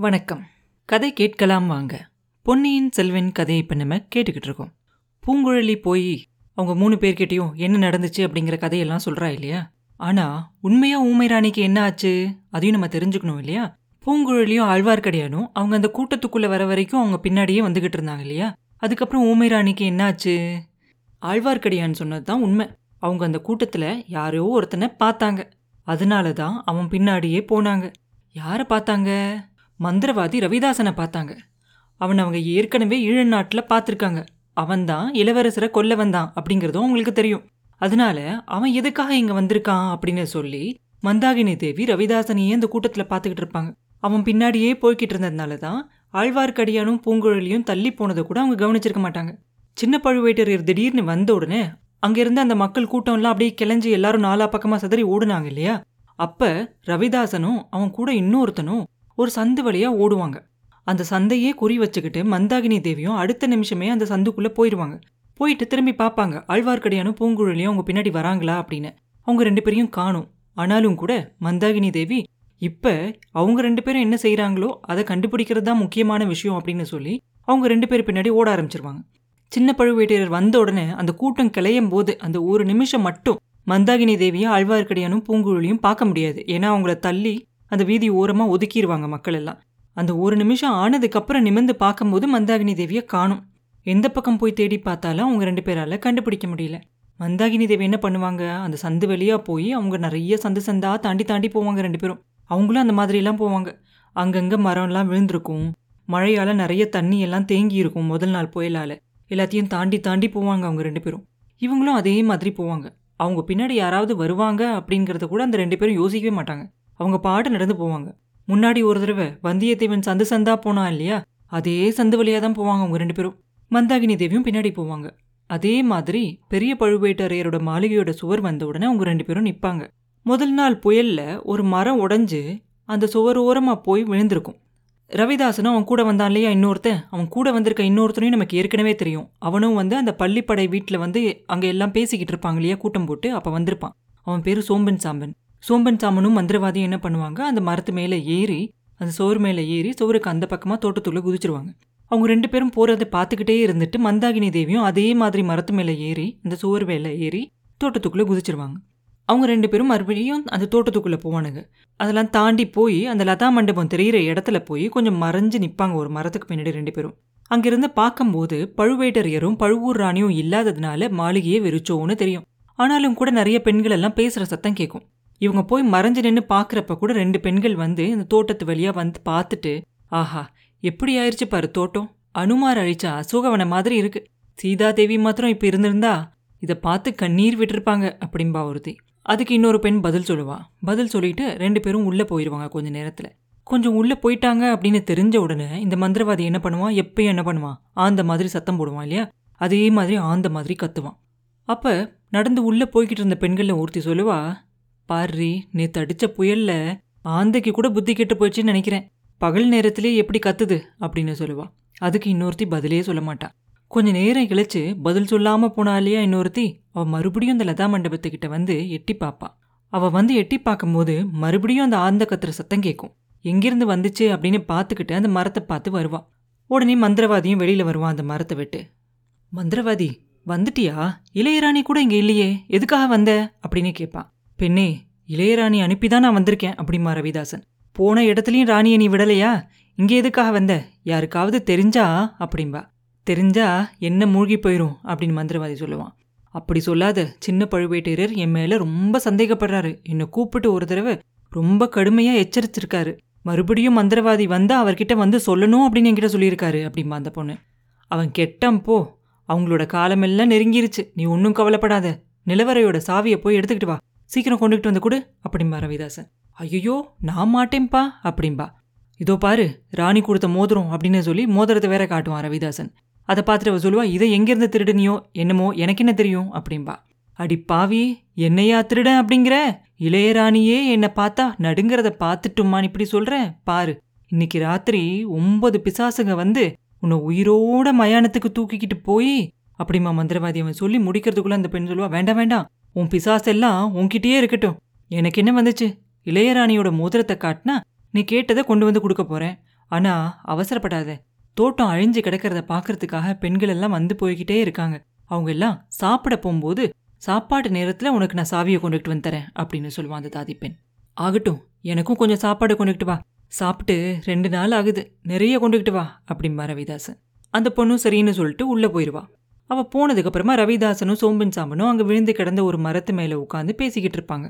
வணக்கம். கதை கேட்கலாம் வாங்க. பொன்னியின் செல்வன் கதையை இப்போ நம்ம கேட்டுக்கிட்டு இருக்கோம். பூங்குழலி போய் அவங்க மூணு பேர்கிட்டயும் என்ன நடந்துச்சு அப்படிங்கிற கதையெல்லாம் சொல்கிறா இல்லையா? ஆனால் உண்மையாக ஊமை ராணிக்கு என்ன ஆச்சு? அதையும் நம்ம தெரிஞ்சுக்கணும் இல்லையா? பூங்குழலியும் ஆழ்வார்க்கடியானும் அவங்க அந்த கூட்டத்துக்குள்ளே வர வரைக்கும் அவங்க பின்னாடியே வந்துக்கிட்டு இருந்தாங்க இல்லையா? அதுக்கப்புறம் ஊமை ராணிக்கு என்ன ஆச்சு? ஆழ்வார்க்கடியான் சொன்னது தான் உண்மை. அவங்க அந்த கூட்டத்தில் யாரையோ ஒருத்தனை பார்த்தாங்க. அதனால தான் அவன் பின்னாடியே போனாங்க. யாரை பார்த்தாங்க? மந்திரவாதி ரவிதாசனை பார்த்தாங்க. அவன் அவங்க ஏற்கனவே ஈழ நாட்டில் பார்த்துருக்காங்க. அவன்தான் இளவரசரை கொல்ல வந்தான் அப்படிங்கிறதும் உங்களுக்கு தெரியும். அதனால அவன் எதுக்காக இங்க வந்திருக்கான் அப்படின்னு சொல்லி மந்தாகினி தேவி ரவிதாசனையே அந்த கூட்டத்தில் பார்த்துக்கிட்டு இருப்பாங்க. அவன் பின்னாடியே போய்கிட்டு இருந்ததுனால தான் ஆழ்வார்க்கடியானும் பூங்குழலியும் தள்ளி போனதை கூட அவங்க கவனிச்சிருக்க மாட்டாங்க. சின்ன பழுவேட்டரையர் திடீர்னு வந்த உடனே அங்கிருந்து அந்த மக்கள் கூட்டம்லாம் அப்படியே கிளஞ்சி எல்லாரும் நாலா பக்கமா சதறி ஓடுனாங்க இல்லையா? அப்ப ரவிதாசனும் அவன் கூட இன்னொருத்தனும் ஒரு சந்து வழியா ஓடுவாங்க. அந்த சந்தையே குறி வச்சுக்கிட்டு மந்தாகினி தேவியும் அடுத்த நிமிஷமே அந்த சந்துக்குள்ளே போயிடுவாங்க போயிட்டு திரும்பி பார்ப்பாங்க ஆழ்வார்க்கடியானும் பூங்குழலியும் அவங்க பின்னாடி வராங்களா அப்படின்னு. அவங்க ரெண்டு பேரையும் காணும். ஆனாலும் கூட மந்தாகினி தேவி இப்ப அவங்க ரெண்டு பேரும் என்ன செய்கிறாங்களோ அதை கண்டுபிடிக்கிறது தான் முக்கியமான விஷயம் அப்படின்னு சொல்லி அவங்க ரெண்டு பேர் பின்னாடி ஓட ஆரம்பிச்சிருவாங்க. சின்ன பழுவேட்டையர் வந்த உடனே அந்த கூட்டம் கிளையும் போது அந்த ஒரு நிமிஷம் மட்டும் மந்தாகினி தேவியை ஆழ்வார்க்கடியானும் பூங்குழலியும் பார்க்க முடியாது. ஏன்னா அவங்கள தள்ளி அந்த வீதி ஓரமாக ஒதுக்கிடுவாங்க மக்கள் எல்லாம் அந்த ஒரு நிமிஷம் ஆனதுக்கப்புறம் நிமிர்ந்து பார்க்கும்போது மந்தாகினி தேவியை காணும். எந்த பக்கம் போய் தேடி பார்த்தாலும் அவங்க ரெண்டு பேரால் கண்டுபிடிக்க முடியல. மந்தாகினி தேவி என்ன பண்ணுவாங்க? அந்த சந்து வழியாக போய் அவங்க நிறைய சந்து சந்தா தாண்டி தாண்டி போவாங்க ரெண்டு பேரும். அவங்களும் அந்த மாதிரிலாம் போவாங்க. அங்கங்கே மரம்லாம் விழுந்திருக்கும். மழையால் நிறைய தண்ணி எல்லாம் தேங்கி இருக்கும் முதல் நாள் புயலால். எல்லாத்தையும் தாண்டி தாண்டி போவாங்க அவங்க ரெண்டு பேரும். இவங்களும் அதே மாதிரி போவாங்க. அவங்க பின்னாடி யாராவது வருவாங்க அப்படிங்கிறத கூட அந்த ரெண்டு பேரும் யோசிக்கவே மாட்டாங்க. அவங்க பாட்டு நடந்து போவாங்க. முன்னாடி ஒரு தடவை வந்தியத்தேவன் சந்து சந்தா போனான் இல்லையா? அதே சந்து வழியாக தான் போவாங்க அவங்க ரெண்டு பேரும். மந்தாகினி தேவியும் பின்னாடி போவாங்க. அதே மாதிரி பெரிய பழுவேட்டரையரோட மாளிகையோட சுவர் வந்த உடனே அவங்க ரெண்டு பேரும் நிற்பாங்க முதல் நாள் புயல்ல ஒரு மரம் உடைஞ்சு அந்த சுவர் ஓரமாக போய் விழுந்திருக்கும். ரவிதாசனும் அவன் கூட வந்தான் இல்லையா இன்னொருத்தன்? அவன் கூட வந்திருக்க இன்னொருத்தனையும் நமக்கு ஏற்கனவே தெரியும். அவனும் வந்து அந்த பள்ளிப்படை வீட்டில் வந்து அங்கே எல்லாம் பேசிக்கிட்டு இருப்பாங்க இல்லையா? கூட்டம் போட்டு அப்போ வந்திருப்பான். அவன் பேர் சோம்பன் சாம்பன். சோம்பன் சாமனும் மந்திரவாதியும் என்ன பண்ணுவாங்க? அந்த மரத்து மேலே ஏறி அந்த சோறு மேலே ஏறி சோறுக்கு அந்த பக்கமாக தோட்டத்துக்குள்ளே குதிச்சிருவாங்க. அவங்க ரெண்டு பேரும் போகிறத பார்த்துக்கிட்டே இருந்துட்டு மந்தாகினி தேவியும் அதே மாதிரி மரத்து மேலே ஏறி அந்த சோறு மேலே ஏறி தோட்டத்துக்குள்ளே குதிச்சிருவாங்க. அவங்க ரெண்டு பேரும் மறுபடியும் அந்த தோட்டத்துக்குள்ளே போவானுங்க. அதெல்லாம் தாண்டி போய் அந்த லதா மண்டபம் தெரியிற இடத்துல போய் கொஞ்சம் மறைஞ்சு நிற்பாங்க ஒரு மரத்துக்கு பின்னாடி ரெண்டு பேரும். அங்கிருந்து பார்க்கும்போது பழுவேட்டரையரும் பழுவூர் ராணியும் இல்லாததுனால மாளிகையே வெறிச்சோன்னு தெரியும். ஆனாலும் கூட நிறைய பெண்கள் எல்லாம் பேசுகிற சத்தம் கேட்கும் இவங்க போய் மறைஞ்சு நின்று பார்க்குறப்ப கூட ரெண்டு பெண்கள் வந்து இந்த தோட்டத்து வழியாக வந்து பார்த்துட்டு ஆஹா எப்படி ஆயிடுச்சு பாரு தோட்டம்? அனுமார் அழிச்ச அசோகவன மாதிரி இருக்கு. சீதாதேவி மாத்திரம் இப்போ இருந்திருந்தா இதை பார்த்து கண்ணீர் விட்டிருப்பாங்க அப்படின்பா ஒருத்தி. அதுக்கு இன்னொரு பெண் பதில் சொல்லுவா. பதில் சொல்லிட்டு ரெண்டு பேரும் உள்ளே போயிடுவாங்க கொஞ்ச நேரத்தில். கொஞ்சம் உள்ளே போயிட்டாங்க அப்படின்னு தெரிஞ்ச உடனே இந்த மந்திரவாதி என்ன பண்ணுவான் எப்பயும் என்ன பண்ணுவான் ஆந்த மாதிரி சத்தம் போடுவான் இல்லையா? அதே மாதிரி ஆந்த மாதிரி கத்துவான். அப்போ நடந்து உள்ளே போய்கிட்டு இருந்த பெண்களில் ஒருத்தி சொல்லுவா பார்ரி நேத்து அடிச்ச புயல்ல ஆந்தைக்கு கூட புத்தி கெட்டு போயிடுச்சுன்னு நினைக்கிறேன். பகல் நேரத்திலே எப்படி கத்துது அப்படின்னு சொல்லுவா. அதுக்கு இன்னொருத்தி பதிலே சொல்ல மாட்டா. கொஞ்ச நேரம் கிழிச்சு பதில் சொல்லாம போனா இல்லையா இன்னொருத்தி? அவ மறுபடியும் அந்த லதா மண்டபத்துக்கிட்ட வந்து எட்டி பாப்பா. அவ வந்து எட்டி பார்க்கும்போது மறுபடியும் அந்த ஆந்த கத்துற சத்தம் கேட்கும் எங்கிருந்து வந்துச்சு? அப்படின்னு பார்த்துக்கிட்டு அந்த மரத்தை பார்த்து வருவான் உடனே மந்திரவாதியும் வெளியில வருவான் அந்த மரத்தை விட்டு. மந்திரவாதி வந்துட்டியா? இளையராணி கூட இங்க இல்லையே. எதுக்காக வந்த? அப்படின்னு கேட்பா பெண்ணே இளையராணி அனுப்பிதான் நான் வந்திருக்கேன் அப்படிமா ரவிதாசன். போன இடத்துலையும் ராணியை நீ விடலையா? இங்கே எதுக்காக வந்த? யாருக்காவது தெரிஞ்சா அப்படிம்பா. தெரிஞ்சா என்ன மூழ்கி போயிரும் அப்படின்னு மந்திரவாதி சொல்லுவான். அப்படி சொல்லாத சின்ன பழுவேட்டையரர் என் மேலே ரொம்ப சந்தேகப்படுறாரு. என்னை கூப்பிட்டு ஒரு தடவை ரொம்ப கடுமையாக எச்சரிச்சிருக்காரு. மறுபடியும் மந்திரவாதி வந்து அவர்கிட்ட வந்து சொல்லணும் அப்படின்னு என்கிட்ட சொல்லியிருக்காரு அப்படிம்பா அந்த பொண்ணு. அவன் கெட்டான் போ. அவங்களோட காலமெல்லாம் நெருங்கிருச்சு. நீ ஒன்றும் கவலைப்படாத. நிலவரையோட சாவியை போய் எடுத்துக்கிட்டு வா. சீக்கிரம் கொண்டுகிட்டு வந்து கொடு அப்படிம்பா ரவிதாசன். ஐயோ நான் மாட்டேன்பா அப்படிம்பா. இதோ பாரு ராணி கொடுத்த மோதிரம் அப்படின்னு சொல்லி மோதிரத்தை வேற காட்டுவான் ரவிதாசன். அதை பார்த்துட்டு அவள் சொல்லுவா இதை எங்கேருந்து திருடுனியோ என்னமோ எனக்கு என்ன தெரியும்? அப்படிம்பா. அடி பாவி என்னையா திருடன் அப்படிங்கிற? இளையராணியே என்னை பார்த்தா நடுங்கிறத பார்த்துட்டுமான் இப்படி சொல்கிறேன் பாரு இன்னைக்கு ராத்திரி ஒன்பது பிசாசுங்க வந்து உன்னை உயிரோட மயானத்துக்கு தூக்கிக்கிட்டு போய் அப்படிமா மந்திரவாதி அவன் சொல்லி முடிக்கிறதுக்குள்ளே அந்த பெண் சொல்லுவா வேண்டாம் வேண்டாம் உன் பிசாசெல்லாம் உன்கிட்டயே இருக்கட்டும். எனக்கு என்ன வந்துச்சு? இளையராணியோட மோதிரத்தை காட்டினா நீ கேட்டதை கொண்டு வந்து கொடுக்க போறேன். ஆனா அவசரப்படாத. தோட்டம் அழிஞ்சு கிடக்கிறத பார்க்கறதுக்காக பெண்கள் எல்லாம் வந்து போய்கிட்டே இருக்காங்க. அவங்க எல்லாம் சாப்பிட போகும்போது சாப்பாட்டு நேரத்துல உனக்கு நான் சாவியை கொண்டுகிட்டு வந்து தரேன் அப்படின்னு சொல்லுவான் அந்த தாதி பெண். ஆகட்டும் எனக்கும் கொஞ்சம் சாப்பாடு கொண்டுகிட்டு வா. சாப்பிட்டு ரெண்டு நாள் ஆகுது. நிறைய கொண்டுகிட்டு வா அப்படிம்பா ரவிதாசன் அந்த பொண்ணும் சரின்னு சொல்லிட்டு உள்ள போயிடுவா அவள் போனதுக்கப்புறமா ரவிதாசனும் சோம்பன் சாம்பனும் அங்கே விழுந்து கிடந்த ஒரு மரத்து மேலே உட்காந்து பேசிக்கிட்டு இருப்பாங்க.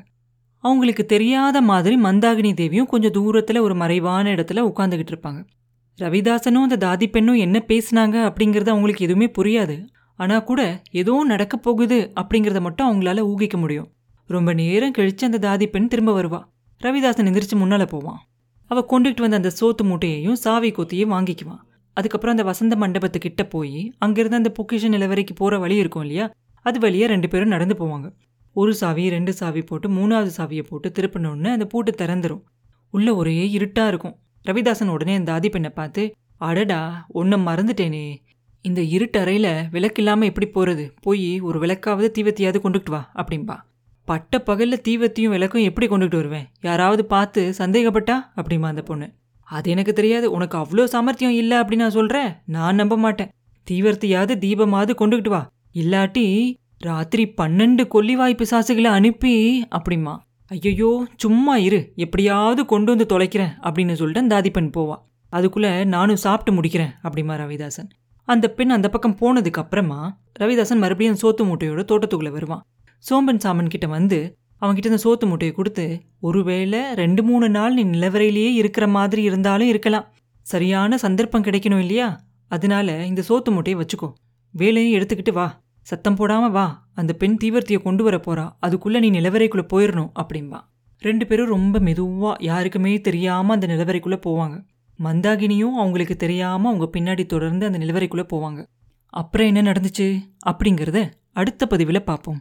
அவங்களுக்கு தெரியாத மாதிரி மந்தாகினி தேவியும் கொஞ்சம் தூரத்தில் ஒரு மறைவான இடத்துல உட்காந்துக்கிட்டு இருப்பாங்க. ரவிதாசனும் அந்த தாதி பெண்ணும் என்ன பேசுனாங்க அப்படிங்கிறது அவங்களுக்கு எதுவுமே புரியாது. ஆனால் கூட ஏதோ நடக்க போகுது அப்படிங்கிறத மட்டும் அவங்களால ஊகிக்க முடியும். ரொம்ப நேரம் கழிச்சு அந்த தாதி பெண் திரும்ப வருவா. ரவிதாசன் எந்திரிச்சு முன்னால போவான். அவ கொண்டுகிட்டு வந்த அந்த சோத்து மூட்டையையும் சாவி கொத்தியும் வாங்கிக்குவான் அதுக்கப்புறம் அந்த வசந்த மண்டபத்துக்கிட்ட போய் அங்கிருந்து அந்த பொக்கிஷ நிலவரைக்கு போகிற வழி இருக்கும் இல்லையா? அது வழியாக ரெண்டு பேரும் நடந்து போவாங்க. ஒரு சாவி ரெண்டு சாவி போட்டு மூணாவது சாவியை போட்டு திருப்பினோடனே அந்த பூட்டு திறந்துரும். உள்ள ஒரே இருட்டாக இருக்கும். ரவிதாசன் உடனே அந்த ஆதி பெண்ணை பார்த்து அடடா ஒன்றை மறந்துட்டேனே. இந்த இருட்டறையில் விளக்கில்லாமல் எப்படி போகிறது போய் ஒரு விளக்காவது தீவத்தியாவது கொண்டுகிட்டு வா அப்படின்பா பட்ட பகலில் தீவத்தியும் விளக்கும் எப்படி கொண்டுகிட்டு வருவேன்? யாராவது பார்த்து சந்தேகப்பட்டா? அப்படிமா அந்த பொண்ணு. அது எனக்கு தெரியாது. உனக்கு அவ்வளோ சாமர்த்தியம் இல்லை அப்படின்னு நான் சொல்கிறேன் நான் நம்ப மாட்டேன். தீவர்த்தியாவது தீபமாவது கொண்டுகிட்டு வா. இல்லாட்டி ராத்திரி பன்னெண்டு கொல்லிவாய் பிசாசுகளை அனுப்பி அப்படிமா ஐயையோ சும்மா இரு. எப்படியாவது கொண்டு வந்து தொலைக்கிறேன் அப்படின்னு சொல்லிட்டு அந்த ஆதிப்பெண் போவா. அதுக்குள்ளே நானும் சாப்பிட்டு முடிக்கிறேன் அப்படிமா ரவிதாசன். அந்த பெண் அந்த பக்கம் போனதுக்கு அப்புறமா ரவிதாசன் மறுபடியும் சோத்து மூட்டையோட தோட்டத்துக்குள்ளே வருவான். சோம்பன் சாமன் கிட்ட வந்து அவங்ககிட்ட இந்த சோத்து மூட்டையை கொடுத்து ஒருவேளை ரெண்டு மூணு நாள் நீ நிலவரையிலேயே இருக்கிற மாதிரி இருந்தாலும் இருக்கலாம். சரியான சந்தர்ப்பம் கிடைக்கணும் இல்லையா? அதனால இந்த சோத்து மூட்டையை வச்சுக்கோ. வேலையும் எடுத்துக்கிட்டு வா. சத்தம் போடாம வா. அந்த பெண் தீவிரத்தையை கொண்டு வர போறா. அதுக்குள்ள நீ நிலவரைக்குள்ள போயிடணும் அப்படின்பா ரெண்டு பேரும் ரொம்ப மெதுவா யாருக்குமே தெரியாம அந்த நிலவரைக்குள்ள போவாங்க. மந்தாகினியும் அவங்களுக்கு தெரியாம அவங்க பின்னாடி தொடர்ந்து அந்த நிலவரைக்குள்ள போவாங்க. அப்புறம் என்ன நடந்துச்சு? அப்படிங்கிறத அடுத்த பதிவில் பார்ப்போம்